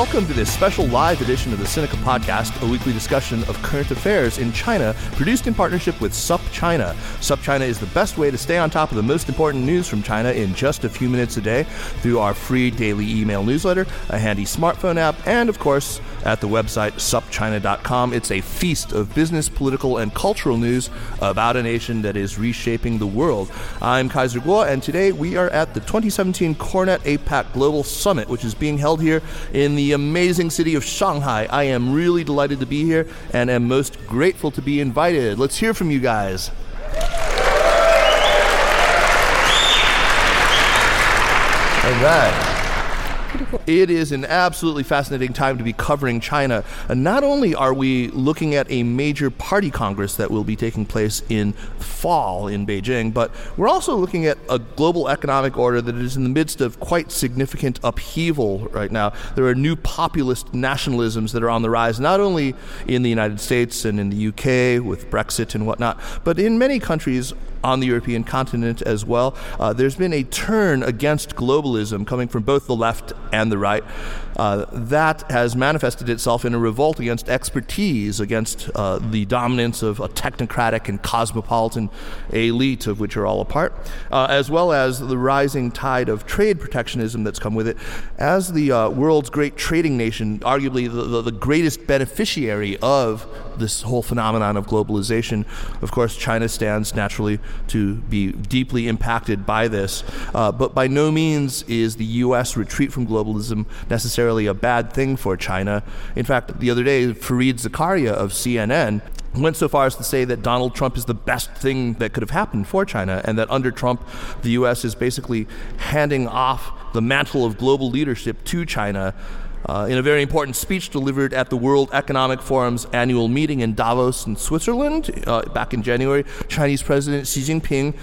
Welcome to this special live edition of the Sinica Podcast, a weekly discussion of current affairs in China, produced in partnership with SupChina. SupChina is the best way to stay on top of the most important news from China in just a few minutes a day through our free daily email newsletter, a handy smartphone app, and of course, at the website supchina.com. It's a feast of business, political, and cultural news about a nation that is reshaping the world. I'm Kaiser Kuo, and today we are at the 2017 CoreNet APAC Global Summit, which is being held here in the amazing city of Shanghai. I am really delighted to be here and am most grateful to be invited. Let's hear from you guys. All right. It is an absolutely fascinating time to be covering China. And not only are we looking at a major party congress that will be taking place in fall in Beijing, but we're also looking at a global economic order that is in the midst of quite significant upheaval right now. There are new populist nationalisms that are on the rise, not only in the United States and in the UK with Brexit and whatnot, but in many countries on the European continent as well. Uh, there's been a turn against globalism coming from both the left and the right. Uh, that has manifested itself in a revolt against expertise, against uh, the dominance of a technocratic and cosmopolitan elite, of which are all a part, uh, as well as the rising tide of trade protectionism that's come with it. As the uh, world's great trading nation, arguably the, the, the greatest beneficiary of this whole phenomenon of globalization, of course, China stands naturally to be deeply impacted by this. Uh, but by no means is the U.S. retreat from globalism necessarily a bad thing for China. In fact, the other day, Fareed Zakaria of CNN went so far as to say that Donald Trump is the best thing that could have happened for China, and that under Trump, the U.S. is basically handing off the mantle of global leadership to China. Uh, in a very important speech delivered at the World Economic Forum's annual meeting in Davos in Switzerland uh, back in January, Chinese President Xi Jinping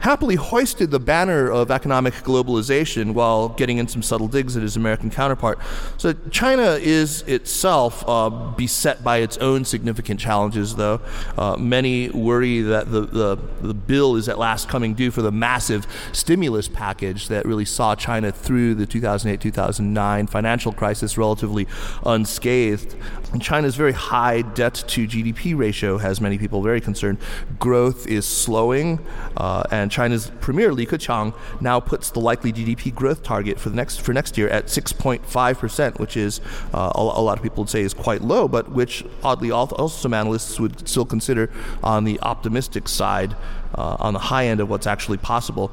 happily hoisted the banner of economic globalization while getting in some subtle digs at his American counterpart. So China is itself uh, beset by its own significant challenges, though. Uh, many worry that the, the, the bill is at last coming due for the massive stimulus package that really saw China through the 2008 2009 financial crisis relatively unscathed. And China's very high debt to GDP ratio has many people very concerned. Growth is slowing, uh, and China's premier Li Keqiang now puts the likely GDP growth target for the next for next year at 6.5 percent, which is uh, a, a, lot of people would say is quite low, but which oddly also some analysts would still consider on the optimistic side, uh, on the high end of what's actually possible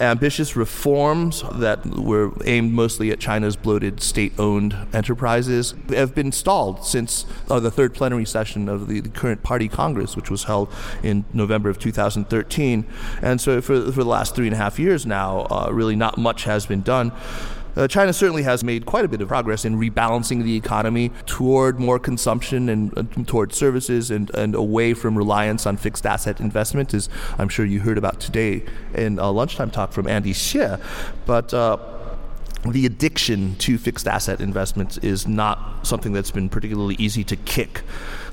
ambitious reforms that were aimed mostly at China's bloated state owned enterprises have been stalled since uh, the third plenary session of the, the, current party Congress, which was held in November of 2013. And so for, for the last three and a half years now, uh, really not much has been done. Uh, China certainly has made quite a bit of progress in rebalancing the economy toward more consumption and uh, toward services and, and away from reliance on fixed asset investment, as I'm sure you heard about today in a lunchtime talk from Andy Xie. But uh, the addiction to fixed asset investments is not something that's been particularly easy to kick.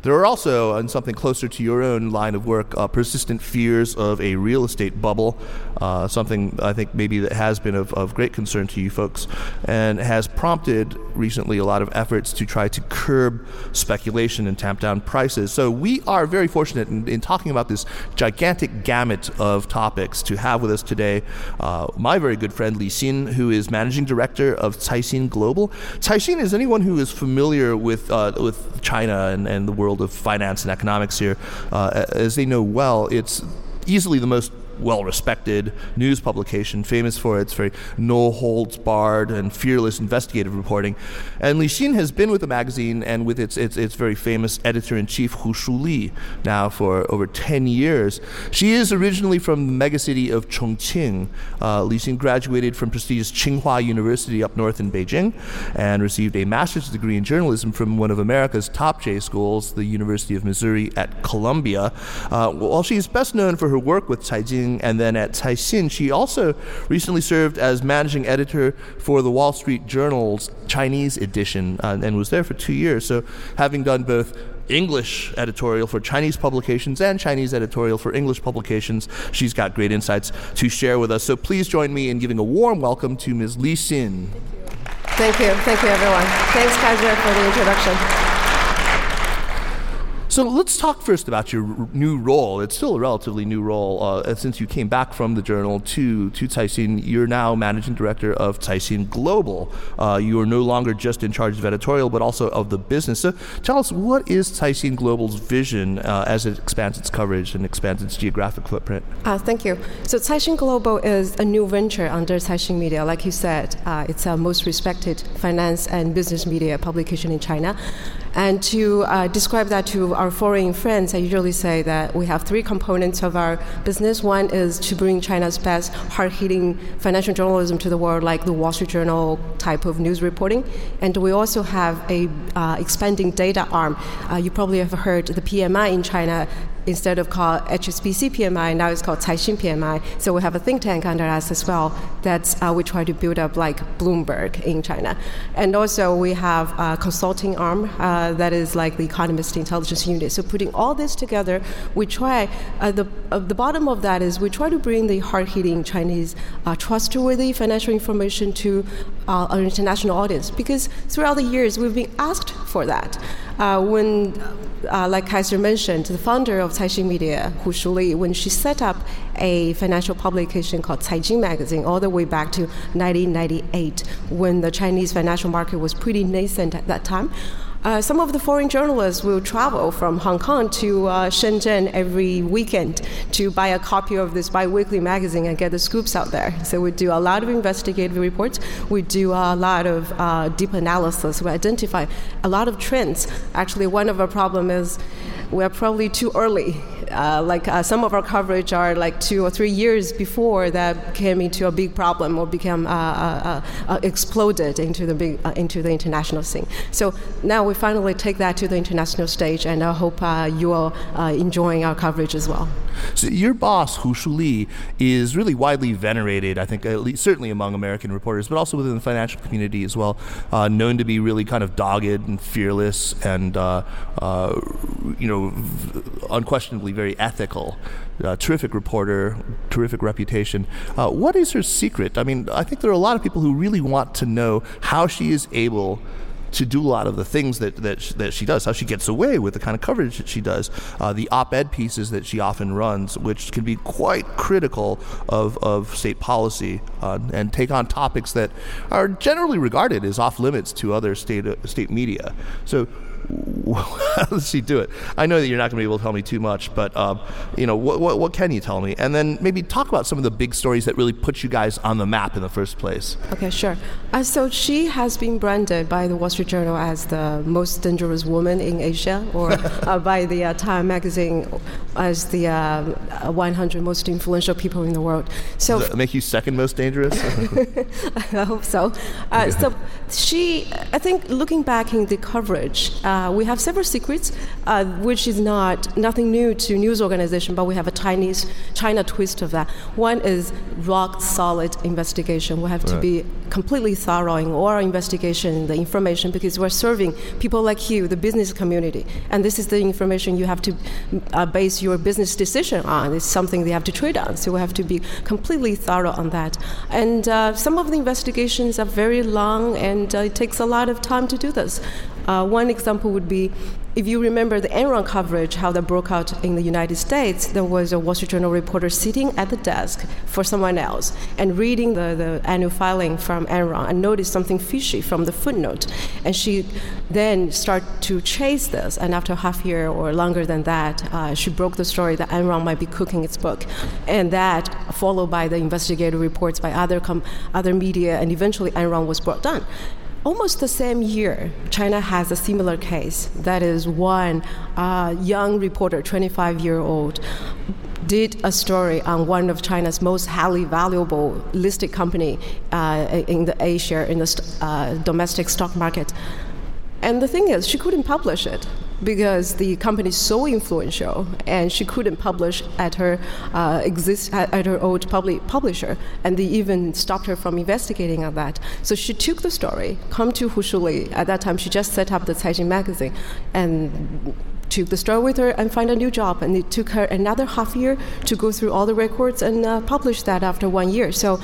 There are also, and something closer to your own line of work, uh, persistent fears of a real estate bubble, uh, something I think maybe that has been of, of great concern to you folks, and has prompted recently a lot of efforts to try to curb speculation and tamp down prices. So we are very fortunate in, in talking about this gigantic gamut of topics to have with us today uh, my very good friend Li Xin, who is managing director of Caixin Global. Caixin is anyone who is familiar with uh, with China and, and the world of finance and economics here, uh, as they know well, it's easily the most well respected news publication, famous for its very no holds barred and fearless investigative reporting. And Li Xin has been with the magazine and with its, its, its very famous editor in chief, Hu Shuli, now for over 10 years. She is originally from the megacity of Chongqing. Uh, Li Xin graduated from prestigious Tsinghua University up north in Beijing and received a master's degree in journalism from one of America's top J schools, the University of Missouri at Columbia. Uh, while she is best known for her work with Caijing and then at Caixin, she also recently served as managing editor for the Wall Street Journal's Chinese edition uh, and was there for two years. So, having done both English editorial for Chinese publications and Chinese editorial for English publications. She's got great insights to share with us. So please join me in giving a warm welcome to Ms. Li Xin. Thank you. Thank you, everyone. Thanks, Kaiser, for the introduction. So let's talk first about your new role. It's still a relatively new role uh, since you came back from the journal to to Caixin. You're now managing director of Caixin Global. Uh, you are no longer just in charge of editorial, but also of the business. So tell us, what is Caixin Global's vision uh, as it expands its coverage and expands its geographic footprint? Uh, thank you. So Caixin Global is a new venture under Caixin Media. Like you said, uh, it's our most respected finance and business media publication in China. And to uh, describe that to our foreign friends, I usually say that we have three components of our business. One is to bring China's best hard hitting financial journalism to the world, like the Wall Street Journal type of news reporting. And we also have a uh, expanding data arm. Uh, you probably have heard the PMI in China instead of called HSBC PMI, now it's called Caixin PMI. So we have a think tank under us as well. That's uh, we try to build up like Bloomberg in China, and also we have a consulting arm uh, that is like the Economist Intelligence Unit. So putting all this together, we try. Uh, the uh, the bottom of that is we try to bring the hard hitting Chinese uh, trustworthy financial information to uh, our international audience because throughout the years we've been asked for that. When uh, like Kaiser mentioned, the founder of Caixin Media, Hu Shuli, when she set up a financial publication called Caijing Magazine all the way back to 1998, when the Chinese financial market was pretty nascent at that time. Uh, some of the foreign journalists will travel from Hong Kong to uh, Shenzhen every weekend to buy a copy of this biweekly magazine and get the scoops out there. So we do a lot of investigative reports. We do a lot of uh, deep analysis. We identify a lot of trends. Actually, one of our problem is we're probably too early. Uh, like uh, some of our coverage are like two or three years before that came into a big problem or became uh, uh, uh exploded into the big into the international scene. So now we finally take that to the international stage, and I hope you are enjoying our coverage as well. So your boss, Hu Shuli, is really widely venerated. I think, at least, certainly among American reporters, but also within the financial community as well. known to be really kind of dogged and fearless, and you know, unquestionably very ethical, uh, terrific reporter, terrific reputation. Uh, what is her secret? I mean, I think there are a lot of people who really want to know how she is able to do a lot of the things that, that, that she does, how she gets away with the kind of coverage that she does, uh, the op ed pieces that she often runs, which can be quite critical of, of state policy uh, and take on topics that are generally regarded as off limits to other state, uh, state media. So, how does she do it? I know that you're not going to be able to tell me too much, but um, you know, what, what, what, can you tell me? And then maybe talk about some of the big stories that really put you guys on the map in the first place. Okay, sure. Uh, so she has been branded by the Wall Street Journal as the most dangerous woman in Asia, or uh, by the uh, Time magazine as the uh, 100 most influential people in the world. So Does that make you second most dangerous? I hope so. Uh, so she, I think, looking back in the coverage. Uh, uh, we have several secrets, uh, which is not nothing new to news organization, but we have a Chinese China twist of that. One is rock solid investigation. We have right. to be completely thorough in all our investigation, the information, because we're serving people like you, the business community, and this is the information you have to uh, base your business decision on. It's something they have to trade on, so we have to be completely thorough on that. And uh, some of the investigations are very long, and uh, it takes a lot of time to do this. Uh, one example would be if you remember the Enron coverage, how that broke out in the United States, there was a Wall Street Journal reporter sitting at the desk for someone else and reading the, the annual filing from Enron and noticed something fishy from the footnote. And she then started to chase this. And after half year or longer than that, uh, she broke the story that Enron might be cooking its book. And that, followed by the investigative reports by other, com- other media, and eventually Enron was brought down almost the same year, China has a similar case. That is, one uh, young reporter, 25 year old, did a story on one of China's most highly valuable listed company uh, in the A share in the st- uh, domestic stock market. And the thing is, she couldn't publish it because the company is so influential and she couldn't publish at her uh, exist at, her old public publisher and they even stopped her from investigating on that. So she took the story come to Hu Shuli at that time she just set up the Caixin magazine and took the story with her and find a new job. And it took her another half year to go through all the records and uh, publish that after one year. So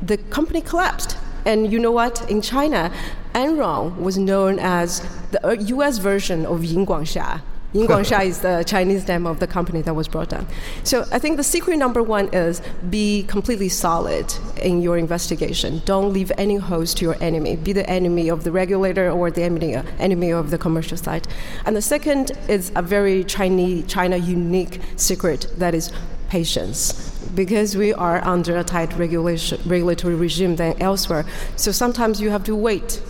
the company collapsed and you know what? In China, Enron was known as the US uh, version of Yin Guangxia. Yin Guangxia is the Chinese name of the company that was brought down. So I think the secret number one is be completely solid in your investigation. Don't leave any holes to your enemy. Be the enemy of the regulator or the enemy, enemy of the commercial side. And the second is a very Chinese, China unique secret that is patience because we are under a tight regulatory regime than elsewhere. So sometimes you have to wait.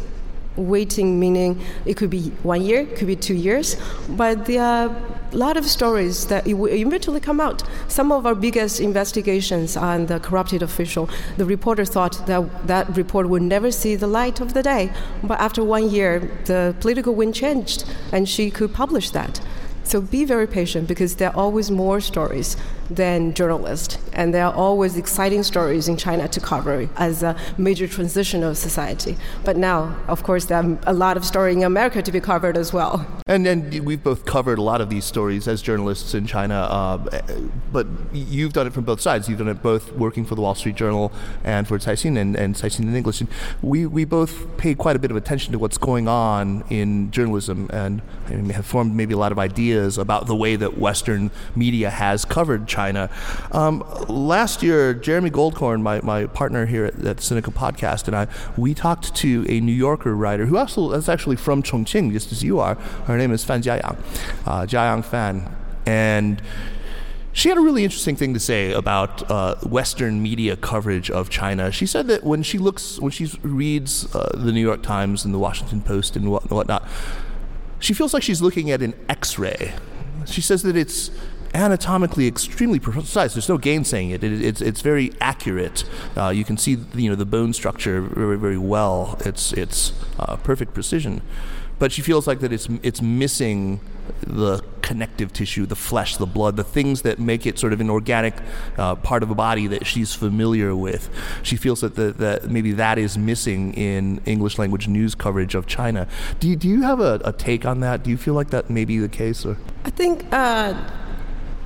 Waiting meaning it could be one year, could be two years, but there are a lot of stories that will eventually come out. Some of our biggest investigations on the corrupted official, the reporter thought that that report would never see the light of the day, but after one year, the political wind changed, and she could publish that. So be very patient because there are always more stories than journalists, and there are always exciting stories in China to cover as a major transition of society. But now, of course, there are a lot of stories in America to be covered as well. And and we've both covered a lot of these stories as journalists in China, uh, but you've done it from both sides. You've done it both working for the Wall Street Journal and for Caixin and, and Caixin in English. And we, we both pay quite a bit of attention to what's going on in journalism and have formed maybe a lot of ideas about the way that Western media has covered China. Um, last year, Jeremy Goldkorn, my, my partner here at, at Sinica Podcast, and I, we talked to a New Yorker writer who also is actually from Chongqing, just as you are. Her name is Fan Jiayang, uh, Jiayang Fan. And she had a really interesting thing to say about uh, Western media coverage of China. She said that when she looks, when she reads uh, the New York Times and the Washington Post and what, whatnot, she feels like she's looking at an X ray. She says that it's anatomically extremely precise. There's no gainsaying it. it it's it's very accurate. Uh, you can see you know the bone structure very very well. It's it's uh, perfect precision but she feels like that it's it's missing the connective tissue, the flesh, the blood, the things that make it sort of an organic uh, part of a body that she's familiar with. She feels that the, that maybe that is missing in English language news coverage of China. Do you, do you have a, a take on that? Do you feel like that may be the case? Or? I think. Uh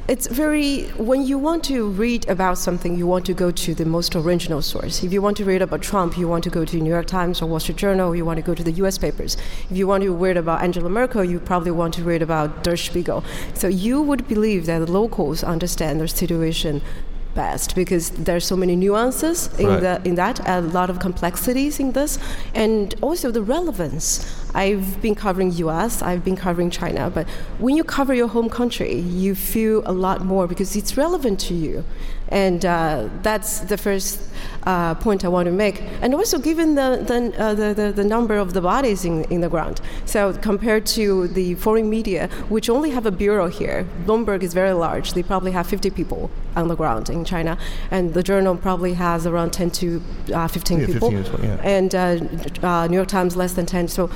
it's very when you want to read about something you want to go to the most original source. If you want to read about trump you want to go to the new york times or wall street journal you want to go to the us papers. If you want to read about angela merkel you probably want to read about der spiegel. So you would believe that the locals understand their situation best because there's so many nuances in right. the in that a lot of complexities in this and also the relevance I've been covering US I've been covering China but when you cover your home country you feel a lot more because it's relevant to you and uh, that's the first uh, point I want to make. And also, given the the, uh, the, the, the, number of the bodies in, in the ground, so compared to the foreign media, which only have a bureau here, Bloomberg is very large. They probably have 50 people on the ground in China, and the journal probably has around 10 to uh, 15 yeah, people, 15 20, yeah. and uh, uh, New York Times less than 10. So,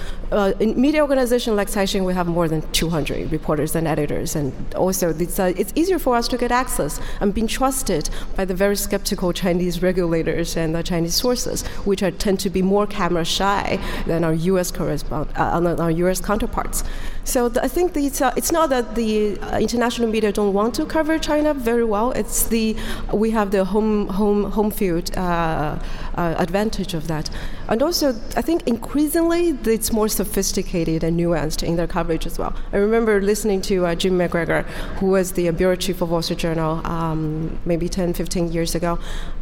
in media organization like Caixin, we have more than 200 reporters and editors, and also it's, it's easier for us to get access and being trusted by the very skeptical Chinese regulators and the Chinese sources, which are, tend to be more camera shy than our U.S. correspond uh, our U.S. counterparts. So the, I think the, it's, uh, it's not that the uh, international media don't want to cover China very well. It's the we have the home home home field uh, uh advantage of that, and also I think increasingly it's more sophisticated and nuanced in their coverage as well. I remember listening to uh, Jim McGregor, who was the bureau chief of Wall Street Journal um, maybe 10, 15 years ago,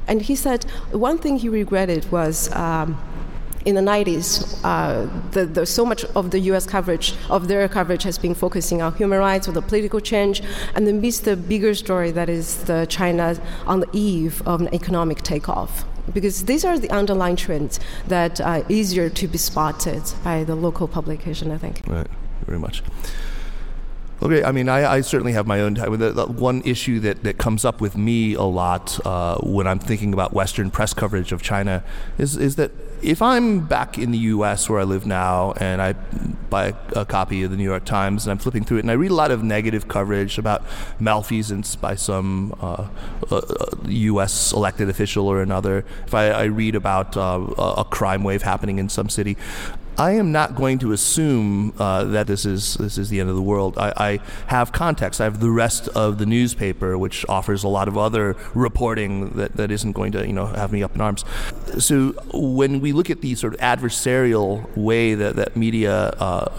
and he said one thing he regretted was. Um, in the 90s, uh, the, the, so much of the U.S. coverage, of their coverage, has been focusing on human rights or the political change, and then missed the bigger story that is the China on the eve of an economic takeoff. Because these are the underlying trends that are easier to be spotted by the local publication, I think. Right, very much. Okay, I mean, I, I, certainly have my own. The, the one issue that, that comes up with me a lot uh, when I'm thinking about Western press coverage of China is is that if I'm back in the U.S. where I live now, and I buy a copy of the New York Times and I'm flipping through it, and I read a lot of negative coverage about malfeasance by some uh, uh, U.S. elected official or another, if I, I read about uh, a crime wave happening in some city, I am not going to assume uh, that this is this is the end of the world. I, I, have context. I have the rest of the newspaper, which offers a lot of other reporting that, that isn't going to you know have me up in arms. So when we look at the sort of adversarial way that that media uh,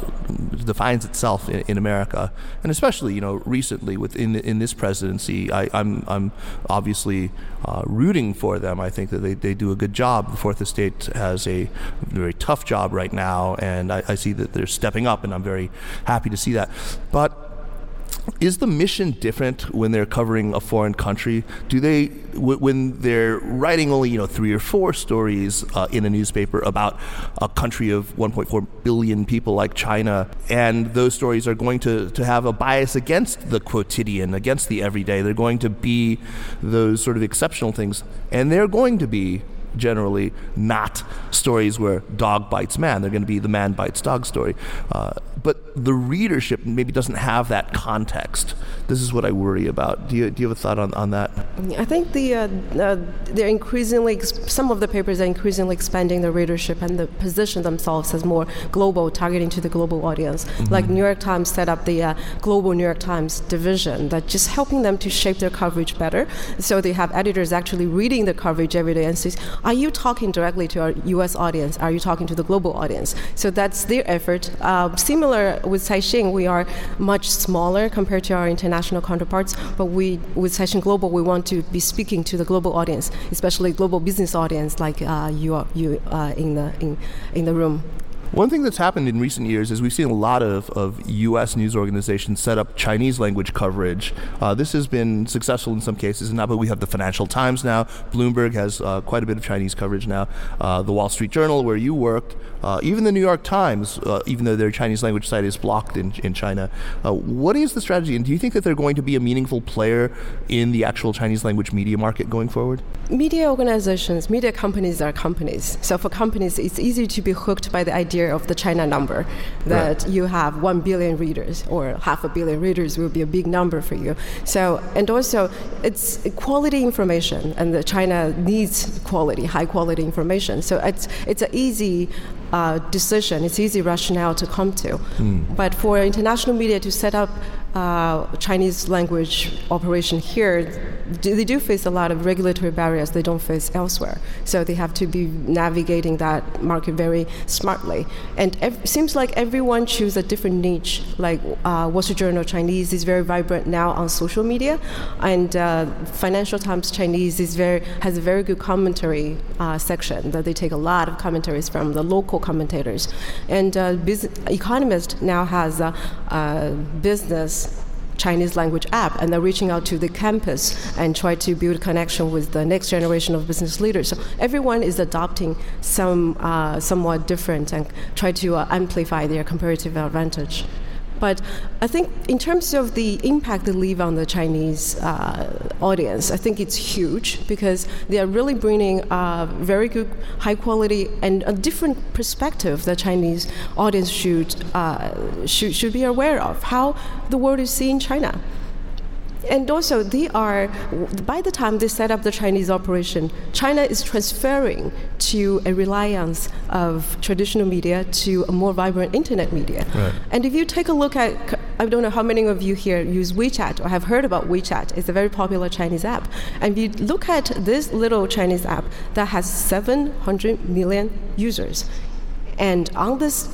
defines itself in, in, America, and especially you know recently within in this presidency, I, am I'm, I'm obviously uh, rooting for them. I think that they, they do a good job. The Fourth Estate has a very tough job right now now, and I, I see that they're stepping up, and I'm very happy to see that. But is the mission different when they're covering a foreign country? Do they, w- when they're writing only you know three or four stories uh, in a newspaper about a country of 1.4 billion people like China, and those stories are going to, to have a bias against the quotidian, against the everyday? They're going to be those sort of exceptional things, and they're going to be generally not stories where dog bites man. They're going to be the man bites dog story. Uh, but the readership maybe doesn't have that context. This is what I worry about. Do you, do you have a thought on, on that? I think the uh, uh, they're increasingly some of the papers are increasingly expanding the readership and the position themselves as more global, targeting to the global audience. Mm-hmm. Like New York Times set up the uh, global New York Times division that just helping them to shape their coverage better. So they have editors actually reading the coverage every day and says, "Are you talking directly to our U.S. audience? Are you talking to the global audience?" So that's their effort. Uh, similar with Caixin, we are much smaller compared to our international counterparts, but we, with Caixin Global, we want to be speaking to the global audience, especially global business audience like uh, you, are, you uh, in, the, in, in the room. One thing that's happened in recent years is we've seen a lot of, of U.S. news organizations set up Chinese language coverage. Uh, this has been successful in some cases, and now but we have the Financial Times now. Bloomberg has uh, quite a bit of Chinese coverage now. Uh, the Wall Street Journal, where you worked, uh, even the New York Times, uh, even though their Chinese language site is blocked in, in China. Uh, what is the strategy, and do you think that they're going to be a meaningful player in the actual Chinese language media market going forward? Media organizations, media companies are companies. So for companies, it's easy to be hooked by the idea of the China number, that right. you have one billion readers or half a billion readers will be a big number for you. So, and also, it's quality information, and the China needs quality, high quality information. So it's it's an easy uh, decision, it's easy rationale to come to. Mm. But for international media to set up uh, Chinese language operation here, they do face a lot of regulatory barriers they don't face elsewhere. So they have to be navigating that market very smartly. And it seems like everyone chooses a different niche. Like uh, Wall Street Journal Chinese is very vibrant now on social media, and uh, Financial Times Chinese is very has a very good commentary uh, section that they take a lot of commentaries from the local commentators. And uh, Economist now has a, a business Chinese language app, and they're reaching out to the campus and try to build connection with the next generation of business leaders. So everyone is adopting some uh, somewhat different and try to uh, amplify their comparative advantage. But I think in terms of the impact they leave on the Chinese uh, audience, I think it's huge because they are really bringing a very good, high quality, and a different perspective that Chinese audience should, uh, should, should be aware of how the world is seeing China. And also they are by the time they set up the chinese operation china is transferring to a reliance of traditional media to a more vibrant internet media. Right. and if you take a look at i don't know how many of you here use wechat or have heard about wechat. It's a very popular chinese app. And if you look at this little chinese app that has 700 million users and on this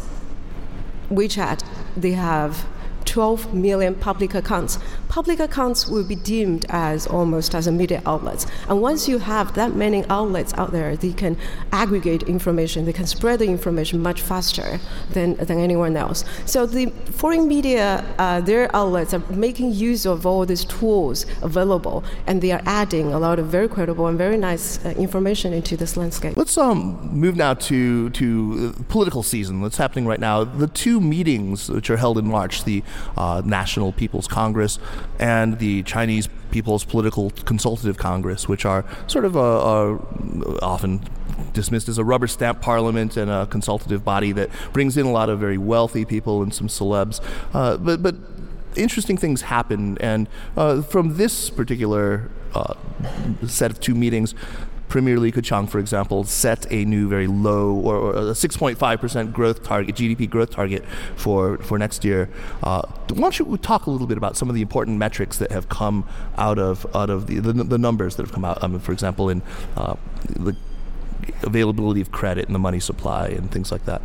wechat they have 12 million public accounts. Public accounts will be deemed as almost as a media outlets. And once you have that many outlets out there, they can aggregate information, they can spread the information much faster than, than anyone else. So the foreign media, uh, their outlets are making use of all these tools available, and they are adding a lot of very credible and very nice uh, information into this landscape. Let's um, move now to, to political season that's happening right now. The two meetings which are held in March, the uh, National People's Congress and the Chinese People's Political Consultative Congress, which are sort of a, a often dismissed as a rubber stamp parliament and a consultative body that brings in a lot of very wealthy people and some celebs. Uh, but but interesting things happen, and uh, from this particular uh, set of two meetings, Premier Li Keqiang, for example, set a new very low or, or a 6.5% growth target, GDP growth target for, for next year. Uh, why don't you talk a little bit about some of the important metrics that have come out of out of the, the, the numbers that have come out, um, for example, in uh, the availability of credit and the money supply and things like that?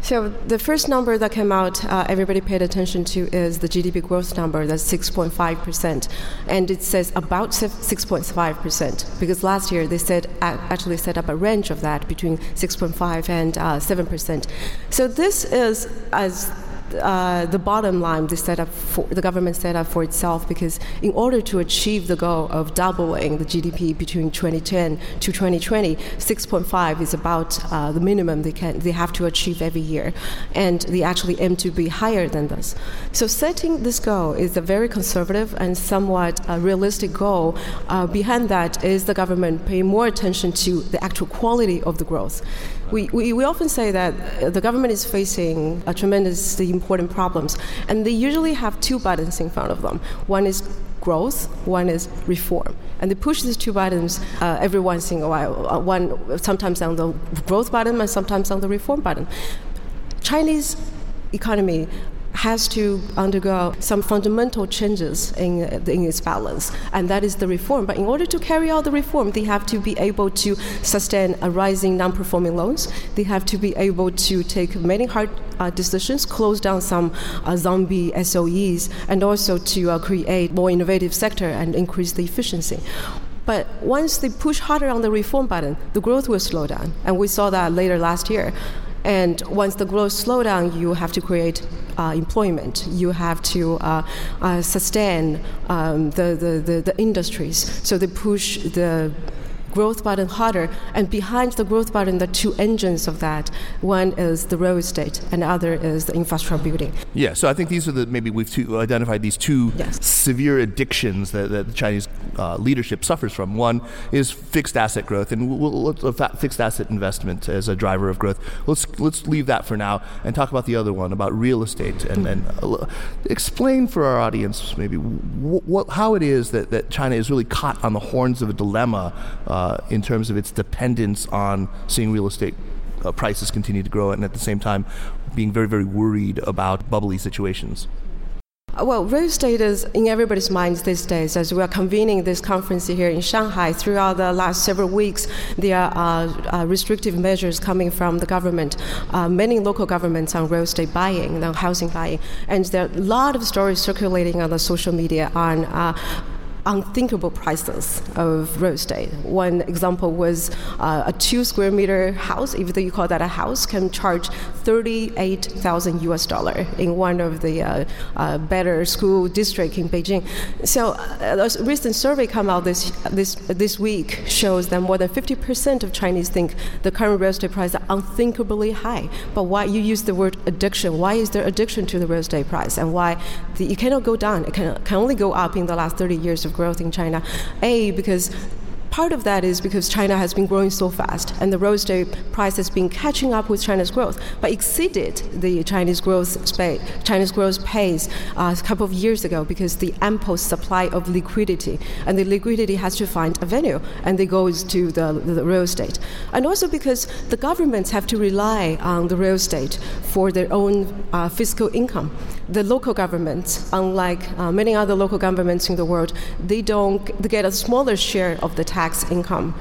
So the first number that came out, uh, everybody paid attention to, is the GDP growth number. That's 6.5 percent, and it says about 6.5 percent because last year they said actually set up a range of that between 6.5 and uh, 7 percent. So this is as uh, the bottom line they set up for, the government set up for itself because in order to achieve the goal of doubling the GDP between 2010 to 2020, 6.5 is about uh, the minimum they can they have to achieve every year, and they actually aim to be higher than this. So setting this goal is a very conservative and somewhat uh, realistic goal. Uh, behind that is the government paying more attention to the actual quality of the growth. We, we, we often say that uh, the government is facing a tremendously important problems, and they usually have two buttons in front of them. One is growth, one is reform. And they push these two buttons uh, every once in a while, uh, one sometimes on the growth button and sometimes on the reform button. Chinese economy has to undergo some fundamental changes in, in its balance, and that is the reform. But in order to carry out the reform, they have to be able to sustain a rising non performing loans, they have to be able to take many hard uh, decisions, close down some uh, zombie SOEs, and also to uh, create more innovative sector and increase the efficiency. But once they push harder on the reform button, the growth will slow down. And we saw that later last year. And once the growth slows down, you have to create uh, employment. You have to uh, uh, sustain um, the, the, the, the industries. So they push the growth button harder. And behind the growth button, the two engines of that one is the real estate, and the other is the infrastructure building. Yeah, so I think these are the maybe we've two, identified these two yes. severe addictions that, that the Chinese uh, leadership suffers from. One is fixed asset growth, and we'll, we'll, fixed asset investment as a driver of growth. Let's let's leave that for now and talk about the other one about real estate and, mm-hmm. and uh, explain for our audience maybe what how it is that, that China is really caught on the horns of a dilemma. Uh, uh, in terms of its dependence on seeing real estate uh, prices continue to grow and at the same time being very, very worried about bubbly situations? Well, real estate is in everybody's minds these days. As we are convening this conference here in Shanghai, throughout the last several weeks, there are uh, restrictive measures coming from the government, uh, many local governments on real estate buying, on housing buying, and there are a lot of stories circulating on the social media on uh, unthinkable prices of real estate. One example was uh, a two square meter house, if you call that a house, can charge 38,000 US dollar in one of the uh, uh, better school district in Beijing. So uh, a recent survey come out this, this, this week shows that more than 50% of Chinese think the current real estate price are unthinkably high. But why you use the word addiction? Why is there addiction to the real estate price? And why the, it cannot go down? It can, can only go up in the last 30 years of growth in China. A, because part of that is because China has been growing so fast, and the real estate price has been catching up with China's growth, but exceeded the Chinese growth space, China's growth pace uh, a couple of years ago because the ample supply of liquidity, and the liquidity has to find a venue, and it goes to the, the real estate, and also because the governments have to rely on the real estate for their own uh, fiscal income. The local governments, unlike uh, many other local governments in the world, they don't they get a smaller share of the tax income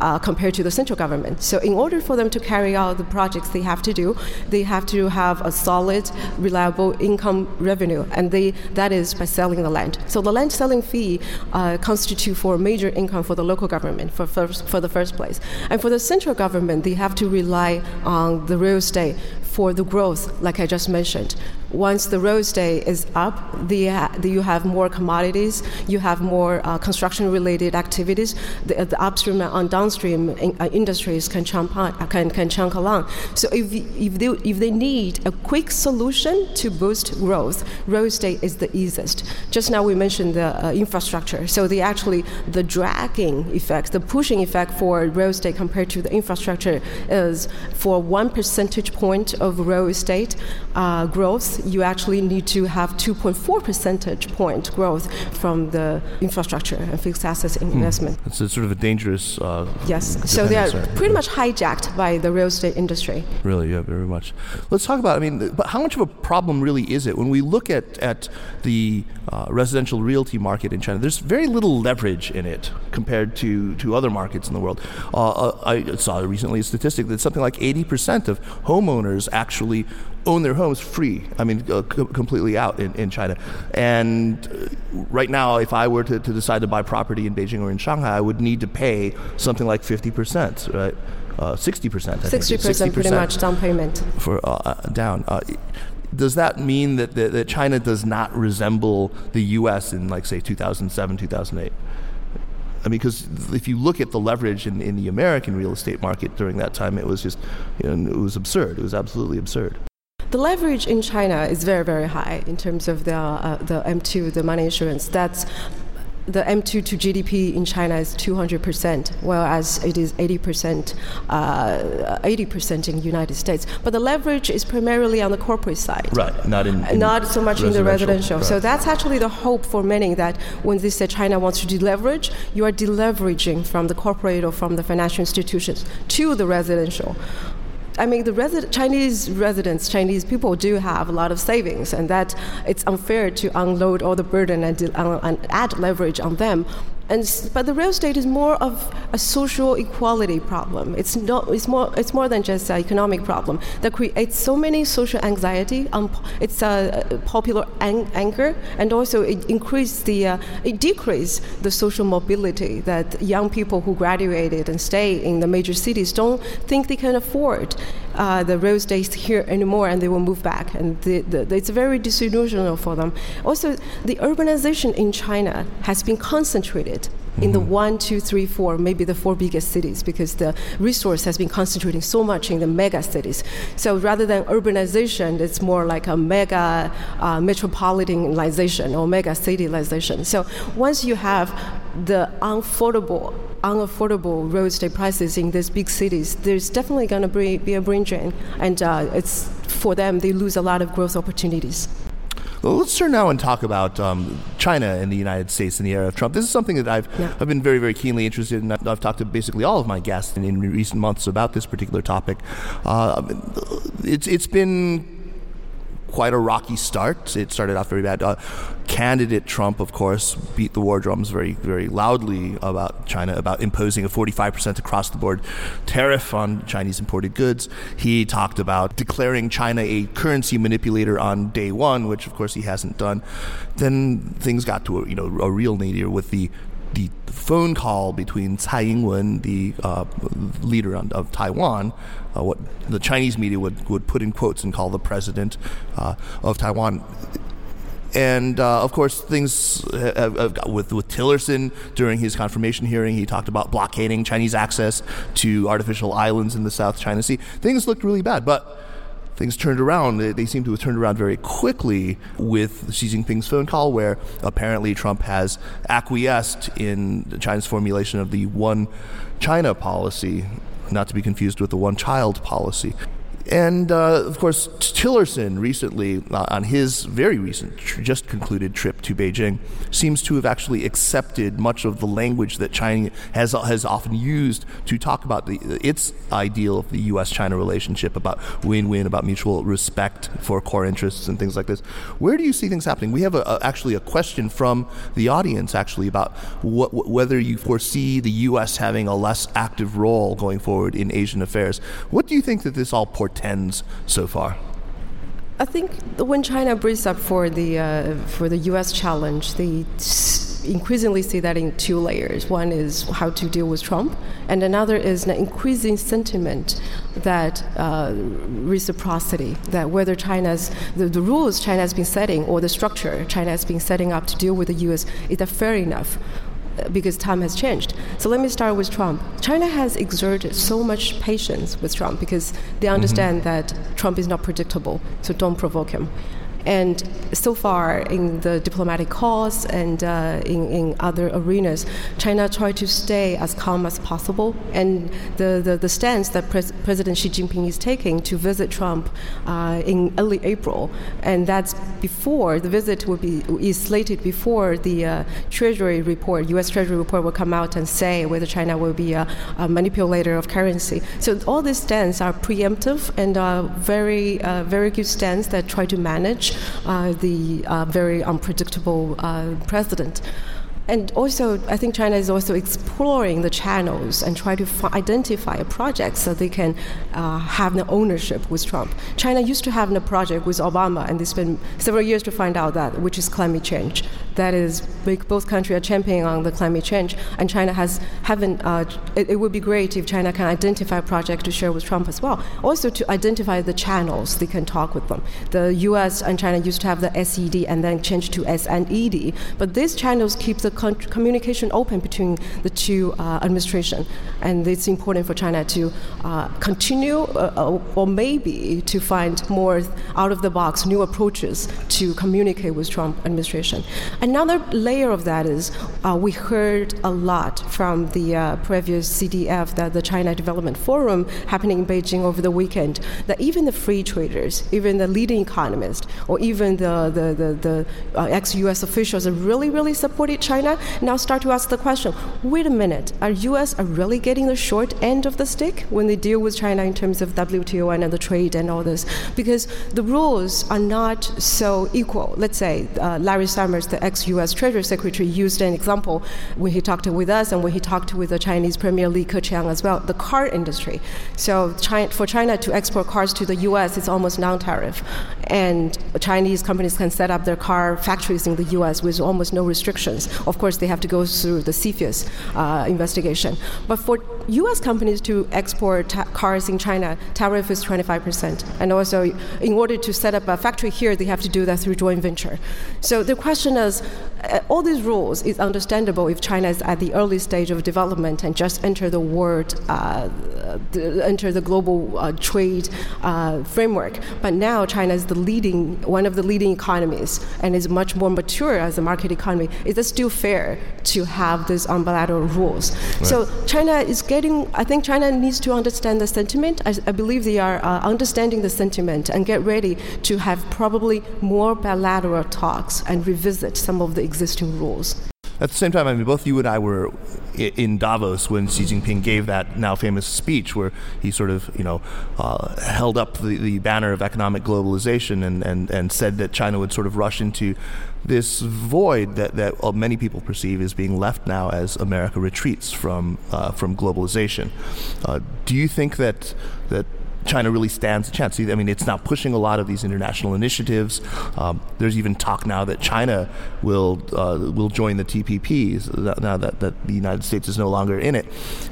uh, compared to the central government. So, in order for them to carry out the projects they have to do, they have to have a solid, reliable income revenue, and they that is by selling the land. So, the land selling fee uh, constitute for major income for the local government for first, for the first place, and for the central government, they have to rely on the real estate for the growth, like I just mentioned. Once the real estate is up, the, the you have more commodities, you have more uh, construction-related activities. The, the, upstream and downstream in, uh, industries can chunk on, can, can chunk along. So if, if, they, if they need a quick solution to boost growth, real estate is the easiest. Just now we mentioned the uh, infrastructure. So the actually the dragging effect, the pushing effect for real estate compared to the infrastructure is for one percentage point of real estate uh, growth, you actually need to have 2.4 percentage point growth from the infrastructure and fixed assets hmm. investment. Hmm. It's a sort of a dangerous. Uh, yes, so they are pretty much hijacked by the real estate industry. Really, yeah, very much. Let's talk about. I mean, but how much of a problem really is it when we look at at the uh, residential realty market in China? There's very little leverage in it compared to to other markets in the world. Uh, uh I saw recently a statistic that something like 80% of homeowners actually own their homes free. I mean, uh, completely out in, in China. And uh, right now, if I were to, to decide to buy property in Beijing or in Shanghai, I would need to pay something like 50%, right? Uh, 60%. 60%, 60% pretty much down payment. For uh, uh down. Uh, does that mean that, that, that China does not resemble the U.S. in, like, say, 2007, 2008? I mean, because if you look at the leverage in, in the American real estate market during that time, it was just, you know, it was absurd. It was absolutely absurd. The leverage in China is very, very high in terms of the, uh, the M2, the money insurance. That's the M2 to GDP in China is 200%, whereas it is 80%, uh, 80% in the United States. But the leverage is primarily on the corporate side. Right, not in, in not so much in the residential. Right. So that's actually the hope for many that when they say China wants to deleverage, you are deleveraging from the corporate or from the financial institutions to the residential. I mean, the resi- Chinese residents, Chinese people do have a lot of savings, and that it's unfair to unload all the burden and, uh, and add leverage on them and but the real estate is more of a social equality problem. It's not. It's more. It's more than just an economic problem that creates so many social anxiety. Um, it's a, popular ang- anger, and also it increases the. Uh, it decreases the social mobility that young people who graduated and stay in the major cities don't think they can afford uh, the real estate here anymore, and they will move back. And the, the, it's very disillusional for them. Also, the urbanization in China has been concentrated in the mm-hmm. one, two, three, four, maybe the four biggest cities, because the resource has been concentrating so much in the mega cities. So rather than urbanization, it's more like a mega uh, metropolitanization or mega cityization. So once you have the unaffordable unaffordable real estate prices in these big cities, there's definitely going to be, be, a brain drain, and uh, it's for them they lose a lot of growth opportunities. Well, let's turn now and talk about um, China and the United States in the era of Trump. This is something that I've, yeah. I've been very, very keenly interested in. I've, I've talked to basically all of my guests in, in recent months about this particular topic. Uh, it's, it's been quite a rocky start. It started off very bad. Uh, candidate Trump, of course, beat the war drums very, very loudly about China, about imposing a 45% across the board tariff on Chinese imported goods. He talked about declaring China a currency manipulator on day one, which, of course, he hasn't done. Then things got to a, you know a real nadir with the the phone call between Tsai Ing-wen, the uh, leader of Taiwan, uh, what the Chinese media would, would put in quotes and call the president uh, of Taiwan. And uh, of course, things with with Tillerson during his confirmation hearing, he talked about blockading Chinese access to artificial islands in the South China Sea. Things looked really bad, but things turned around. They, seem to have turned around very quickly with Xi Jinping's phone call, where apparently Trump has acquiesced in China's formulation of the one China policy, not to be confused with the one child policy. And uh, of course, Tillerson recently, uh, on his very recent, tr- just concluded trip to Beijing, seems to have actually accepted much of the language that China has has often used to talk about the, its ideal of the U.S.-China relationship, about win-win, about mutual respect for core interests and things like this. Where do you see things happening? We have a, a, actually a question from the audience, actually, about what, whether you foresee the U.S. having a less active role going forward in Asian affairs. What do you think that this all portends? Portends so far? I think when China breathes up for the uh, for the U.S. challenge, they increasingly see that in two layers. One is how to deal with Trump, and another is an increasing sentiment that uh, reciprocity, that whether China's the, the rules China has been setting or the structure China has been setting up to deal with the U.S. is that fair enough because time has changed. So let me start with Trump. China has exerted so much patience with Trump because they mm-hmm. understand mm-hmm. that Trump is not predictable, so don't provoke him. And so far, in the diplomatic cause and uh, in, in other arenas, China tried to stay as calm as possible. And the, the, the stance that Pres- President Xi Jinping is taking to visit Trump uh, in early April, and that's before the visit will be is slated before the uh, Treasury report, U.S. Treasury report will come out and say whether China will be a, a manipulator of currency. So all these stands are preemptive and are very uh, very good stands that try to manage uh, the uh, very unpredictable uh, president. And also, I think China is also exploring the channels and try to f- identify a project so they can uh, have the ownership with Trump. China used to have a project with Obama, and they spent several years to find out that, which is climate change. That is, both countries are championing on the climate change, and China has haven't. Uh, it, it, would be great if China can identify project to share with Trump as well. Also, to identify the channels they can talk with them. The U.S. and China used to have the SED and then changed to SNED, but these channels keep the con- communication open between the two uh, administration, and it's important for China to uh, continue uh, uh, or maybe to find more out of the box new approaches to communicate with Trump administration. Another layer of that is uh, we heard a lot from the uh, previous CDF, that the China Development Forum happening in Beijing over the weekend, that even the free traders, even the leading economists, or even the the the, the ex-U.S. officials that really really supported China China now start to ask the question wait a minute, are US are really getting the short end of the stick when they deal with China in terms of WTO and the trade and all this? Because the rules are not so equal. Let's say uh, Larry Summers, the ex US Treasury Secretary, used an example when he talked with us and when he talked with the Chinese Premier Li Keqiang as well, the car industry. So China, for China to export cars to the US, it's almost non tariff. And Chinese companies can set up their car factories in the US with almost no restrictions. Of course, they have to go through the CFIUS uh, investigation. But for U.S. companies to export ta- cars in China, tariff is 25%. And also, in order to set up a factory here, they have to do that through joint venture. So the question is, uh, all these rules is understandable if China is at the early stage of development and just enter the world, uh, enter the global uh, trade uh, framework. But now China is the leading, one of the leading economies, and is much more mature as a market economy. Is it still fair to have these unilateral rules? Right. So China is getting. I think China needs to understand the sentiment. I, I believe they are uh, understanding the sentiment and get ready to have probably more bilateral talks and revisit some of the existing rules. At the same time, I mean, both you and I were in Davos when Xi Jinping gave that now famous speech where he sort of, you know, uh, held up the, the banner of economic globalization and, and, and said that China would sort of rush into this void that, that uh, many people perceive as being left now as America retreats from uh, from globalization. Uh, do you think that that China really stands a chance. I mean, it's now pushing a lot of these international initiatives. Um, there's even talk now that China will uh, will join the TPP now that, that the United States is no longer in it.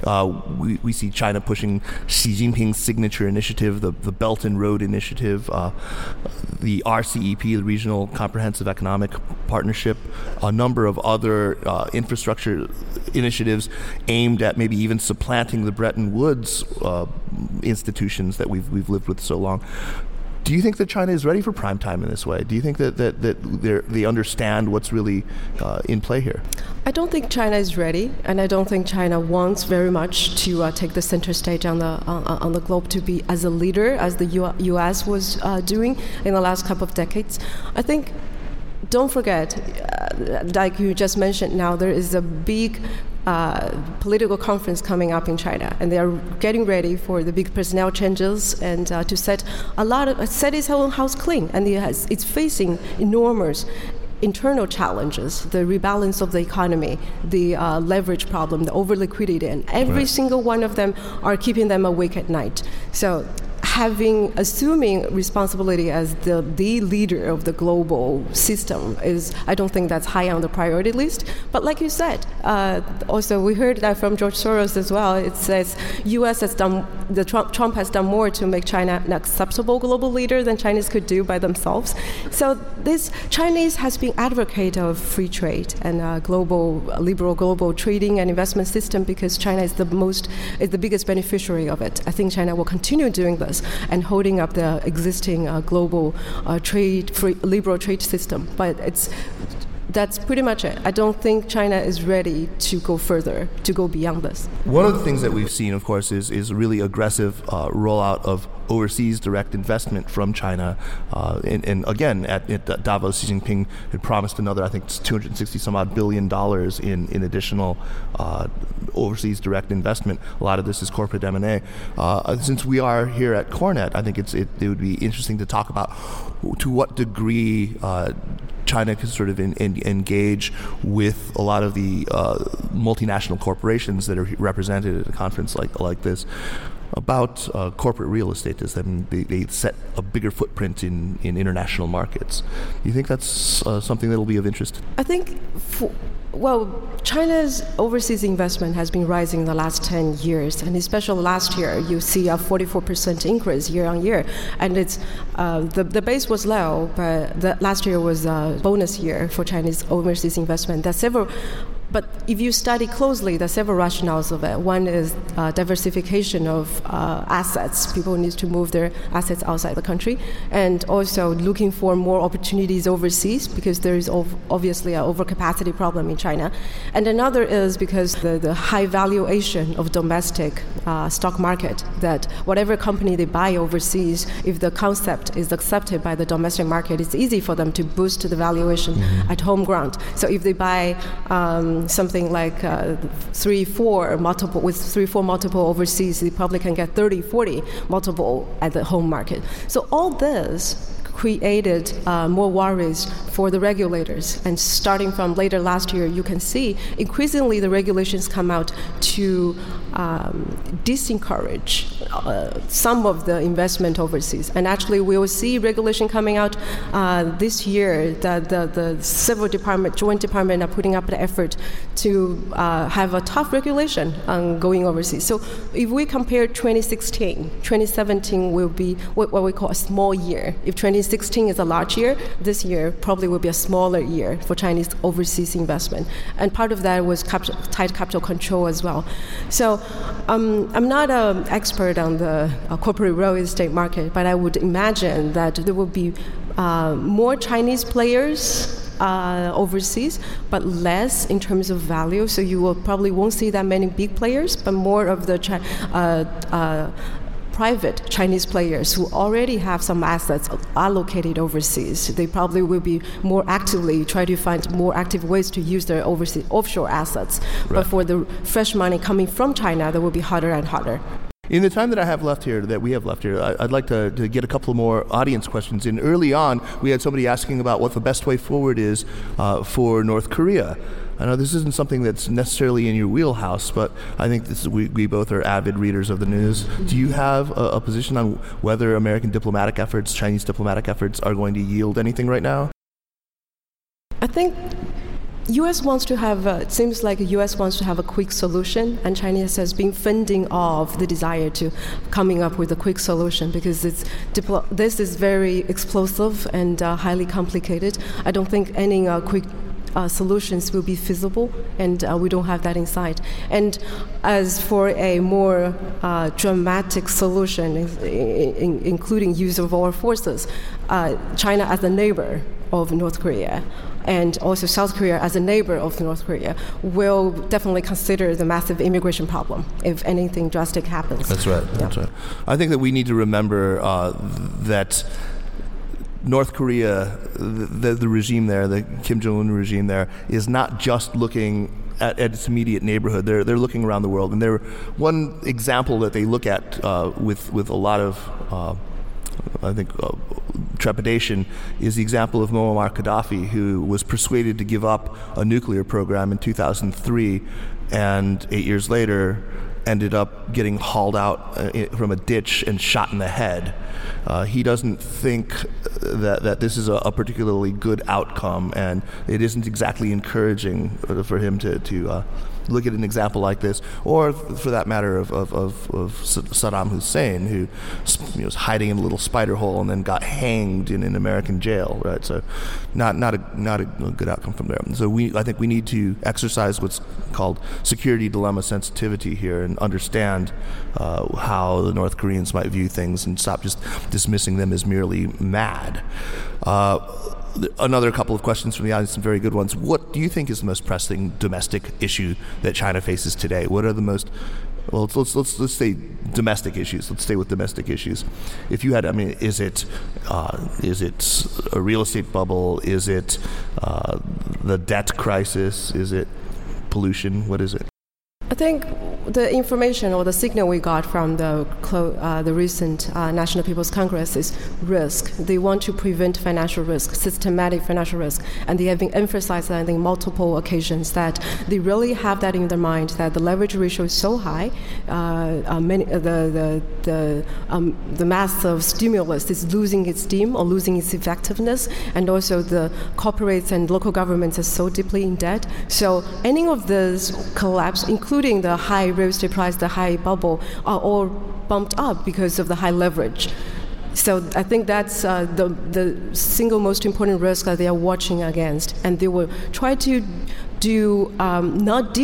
Uh, we, we see China pushing Xi Jinping's signature initiative, the, the Belt and Road Initiative, uh, the RCEP, the Regional Comprehensive Economic Partnership, a number of other uh, infrastructure initiatives aimed at maybe even supplanting the Bretton Woods uh, institutions that we've we've lived with so long. Do you think that China is ready for prime time in this way? Do you think that, that, that they understand what's really uh, in play here? I don't think China is ready, and I don't think China wants very much to uh, take the center stage on the uh, on the globe to be as a leader as the U- U.S. was uh, doing in the last couple of decades. I think don't forget, uh, like you just mentioned now, there is a big uh, political conference coming up in China, and they are getting ready for the big personnel changes and uh, to set a lot of set its own house clean, and it has, it's facing enormous internal challenges, the rebalance of the economy, the uh, leverage problem, the over liquidity, and every right. single one of them are keeping them awake at night. So having assuming responsibility as the, the leader of the global system is I don't think that's high on the priority list. But like you said, uh, also we heard that from George Soros as well. It says U.S. has done the Trump, Trump has done more to make China an acceptable global leader than Chinese could do by themselves. So this Chinese has been advocate of free trade and a global liberal global trading and investment system because China is the most is the biggest beneficiary of it. I think China will continue doing this and holding up the existing uh, global uh, trade, free, liberal trade system. But it's that's pretty much it. I don't think China is ready to go further, to go beyond this. One of the things that we've seen, of course, is is really aggressive uh, rollout of overseas direct investment from China. Uh, and, and, again, at, at, Davos, Xi Jinping had promised another, I think, 260 some odd billion dollars in in additional uh, overseas direct investment. A lot of this is corporate M&A. Uh, since we are here at CoreNet, I think it, it, would be interesting to talk about to what degree uh, China can sort of in, in, engage with a lot of the uh, multinational corporations that are represented at a conference like like this about uh, corporate real estate is they, they, set a bigger footprint in, in international markets. Do you think that's uh, something that will be of interest? I think for, well, China's overseas investment has been rising in the last 10 years, and especially last year, you see a 44% increase year on year. And it's uh, the, the base was low, but the, last year was a bonus year for Chinese overseas investment. There's several but if you study closely, there are several rationales of it. One is uh, diversification of uh, assets. People need to move their assets outside the country, and also looking for more opportunities overseas because there is ov- obviously an overcapacity problem in China. And another is because the, the high valuation of domestic uh, stock market. That whatever company they buy overseas, if the concept is accepted by the domestic market, it's easy for them to boost the valuation mm-hmm. at home ground. So if they buy um, something like uh, three, four multiple, with three, four multiple overseas, they probably can get 30, 40 multiple at the home market. So all this created uh, more worries for the regulators. And starting from later last year, you can see increasingly the regulations come out to um, disencourage uh, some of the investment overseas. And actually, we will see regulation coming out uh, this year. The, the, the, civil department, joint department, are putting up the effort to uh, have a tough regulation on going overseas. So if we compare 2016, 2017 will be what, what we call a small year. If 2016 is a large year, this year probably will be a smaller year for Chinese overseas investment. And part of that was tight capital control as well. So um, I'm not an expert on the uh, corporate real estate market, but I would imagine that there will be uh, more Chinese players uh, overseas, but less in terms of value. So you will probably won't see that many big players, but more of the uh, uh, private Chinese players who already have some assets allocated overseas. They probably will be more actively try to find more active ways to use their overseas offshore assets. Right. But for the fresh money coming from China, that will be harder and harder. In the time that I have left here, that we have left here, I, would like to, to, get a couple more audience questions in. Early on, we had somebody asking about what the best way forward is uh, for North Korea. I know this isn't something that's necessarily in your wheelhouse, but I think this is, we, we both are avid readers of the news. Do you have a, a position on whether American diplomatic efforts, Chinese diplomatic efforts, are going to yield anything right now? I think U.S. wants to have. It seems like U.S. wants to have a quick solution, and China has been fending off the desire to coming up with a quick solution because it's this is very explosive and uh, highly complicated. I don't think any uh, quick uh, solutions will be feasible, and uh, we don't have that in sight. And as for a more uh, dramatic solution, in, in, including use of our forces, uh, China as a neighbor of North Korea and also South Korea as a neighbor of North Korea will definitely consider the massive immigration problem if anything drastic happens. That's right. Yeah. That's right. I think that we need to remember uh, that. North Korea, the, the, regime there, the Kim Jong Un regime there, is not just looking at, at, its immediate neighborhood. They're, they're looking around the world. And they're, one example that they look at uh, with, with a lot of uh, I think, uh, trepidation is the example of Muammar Gaddafi, who was persuaded to give up a nuclear program in 2003, and eight years later ended up getting hauled out uh, from a ditch and shot in the head. Uh, he doesn't think that, that this is a, a, particularly good outcome, and it isn't exactly encouraging for him to, to uh, look at an example like this, or for that matter, of, of, of, of Saddam Hussein, who you know, was hiding in a little spider hole and then got hanged in an American jail, right? So, not not a not a good outcome from there. So we, I think, we need to exercise what's called security dilemma sensitivity here and understand uh, how the North Koreans might view things and stop just dismissing them as merely mad. Uh, another couple of questions from the audience, some very good ones. What do you think is the most pressing domestic issue that China faces today? What are the most well, let's, let's, let's, say domestic issues. Let's stay with domestic issues. If you had, I mean, is it uh, is it a real estate bubble? Is it uh, the debt crisis? Is it pollution? What is it? I think the information or the signal we got from the, uh, the recent uh, National People's Congress is risk. They want to prevent financial risk, systematic financial risk, and they have been emphasized on multiple occasions that they really have that in their mind that the leverage ratio is so high, uh, uh many, uh, the the the, um, the mass of stimulus is losing its steam or losing its effectiveness, and also the corporates and local governments are so deeply in debt. So any of this collapse, including the high real estate price, the high bubble, are all bumped up because of the high leverage. So I think that's uh, the, the single most important risk that they are watching against, and they will try to do um, not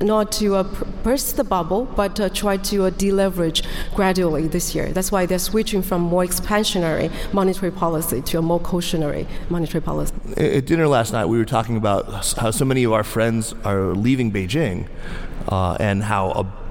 not to uh, burst the bubble, but uh, try to uh, deleverage gradually this year. That's why they're switching from more expansionary monetary policy to a more cautionary monetary policy. At dinner last night, we were talking about how so many of our friends are leaving Beijing uh, and how a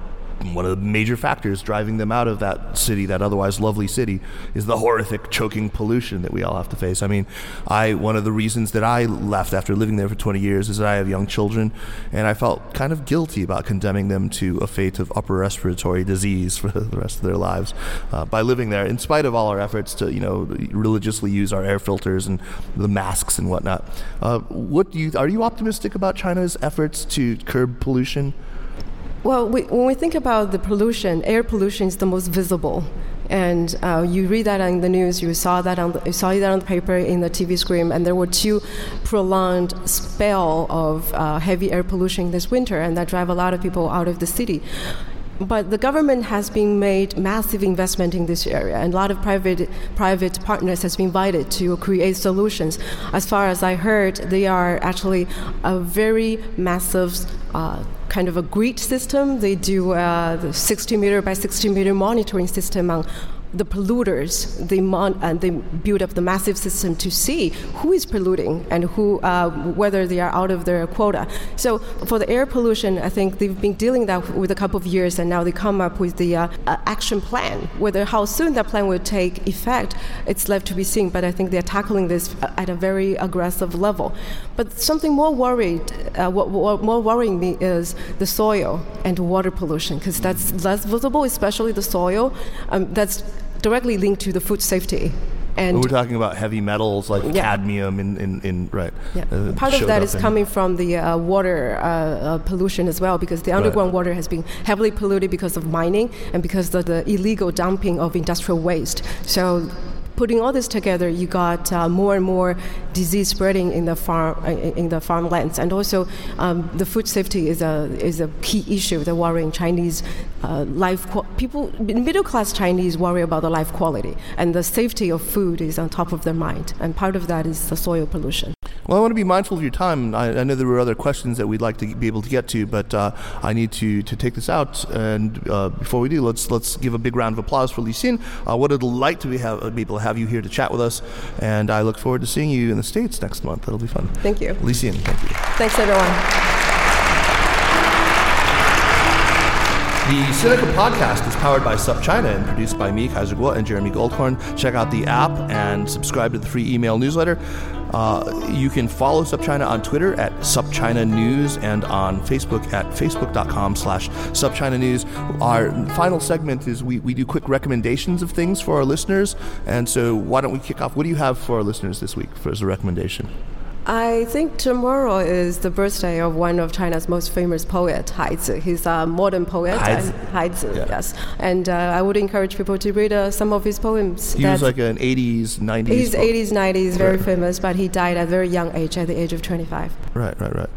one of the major factors driving them out of that city, that otherwise lovely city, is the horrific choking pollution that we all have to face. I mean, I one of the reasons that I left after living there for 20 years is that I have young children, and I felt kind of guilty about condemning them to a fate of upper respiratory disease for the rest of their lives uh, by living there, in spite of all our efforts to, you know, religiously use our air filters and the masks and whatnot. Uh, what do you are you optimistic about China's efforts to curb pollution? Well, we, when we think about the pollution, air pollution is the most visible. And uh, you read that on the news, you saw that on the, you saw that on the paper, in the TV screen, and there were two prolonged spell of uh, heavy air pollution this winter, and that drive a lot of people out of the city but the government has been made massive investment in this area, and a lot of private private partners has been invited to create solutions. As far as I heard, they are actually a very massive. Uh, kind of a grid system. They do a 60 meter by 60 meter monitoring system on the polluters, they, mon- and they build up the massive system to see who is polluting and who, uh, whether they are out of their quota. So for the air pollution, I think they've been dealing that with a couple of years, and now they come up with the uh, uh, action plan. Whether how soon that plan will take effect, it's left to be seen. But I think they're tackling this at a very aggressive level. But something more worried, uh, what, what more worrying me is the soil and water pollution, because that's less visible, especially the soil. Um, that's directly linked to the food safety. And we're talking about heavy metals like yeah. cadmium in, in, in right. Yeah. Uh, Part of that is coming from the uh, water uh, uh, pollution as well, because the underground right. water has been heavily polluted because of mining and because of the illegal dumping of industrial waste. So putting all this together, you got uh, more and more disease spreading in the farm in the farmlands, and also um, the food safety is a is a key issue that worrying Chinese uh, life people middle class Chinese worry about the life quality, and the safety of food is on top of their mind, and part of that is the soil pollution. Well, I want to be mindful of your time. I, I know there were other questions that we'd like to be able to get to, but uh, I need to, to take this out. And uh, before we do, let's let's give a big round of applause for Li Xin. Uh, what a delight to be, have, be able to have you here to chat with us. And I look forward to seeing you in the States next month. That'll be fun. Thank you. Li Xin, thank you. Thanks, everyone. The Sinica podcast is powered by SupChina and produced by me, Kaiser Kuo, and Jeremy Goldkorn. Check out the app and subscribe to the free email newsletter. Uh, you can follow SupChina on Twitter at SupChina News and on Facebook at facebook.com slash SupChina News. Our final segment is we, we do quick recommendations of things for our listeners. And so why don't we kick off? What do you have for our listeners this week for, as a recommendation? I think tomorrow is the birthday of one of China's most famous poet, Haizi. He's a modern poet. Haizi. Haizi, Yeah. yes. And uh, I would encourage people to read uh, some of his poems. He was like an 80s, 90s. He's poet. 80s, 90s, very Right. famous, but he died at a very young age, at the age of 25. Right, right, right.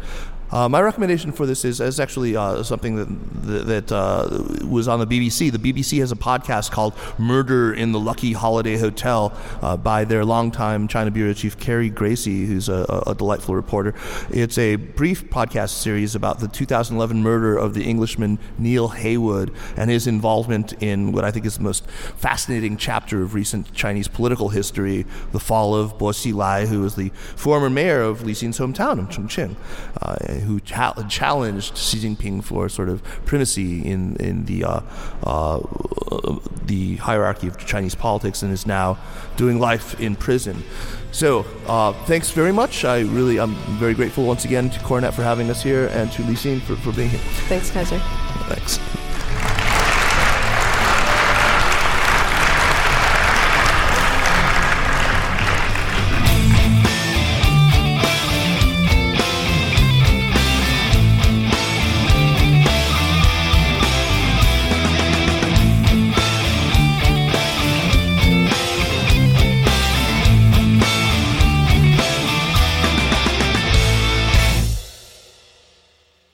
Uh, my recommendation for this is, is actually uh, something that that uh, was on the BBC. The BBC has a podcast called "Murder in the Lucky Holiday Hotel" uh, by their longtime China bureau chief Carrie Gracie, who's a, a delightful reporter. It's a brief podcast series about the 2011 murder of the Englishman Neil Heywood and his involvement in what I think is the most fascinating chapter of recent Chinese political history: the fall of Bo Xilai, who was the former mayor of Li Xin's hometown of Chongqing. Who cha- challenged Xi Jinping for sort of primacy in in the uh, uh, the hierarchy of Chinese politics, and is now doing life in prison. So, uh, thanks very much. I really, I'm very grateful once again to CoreNet for having us here, and to Li Xin for, for being here. Thanks, Kaiser. Thanks.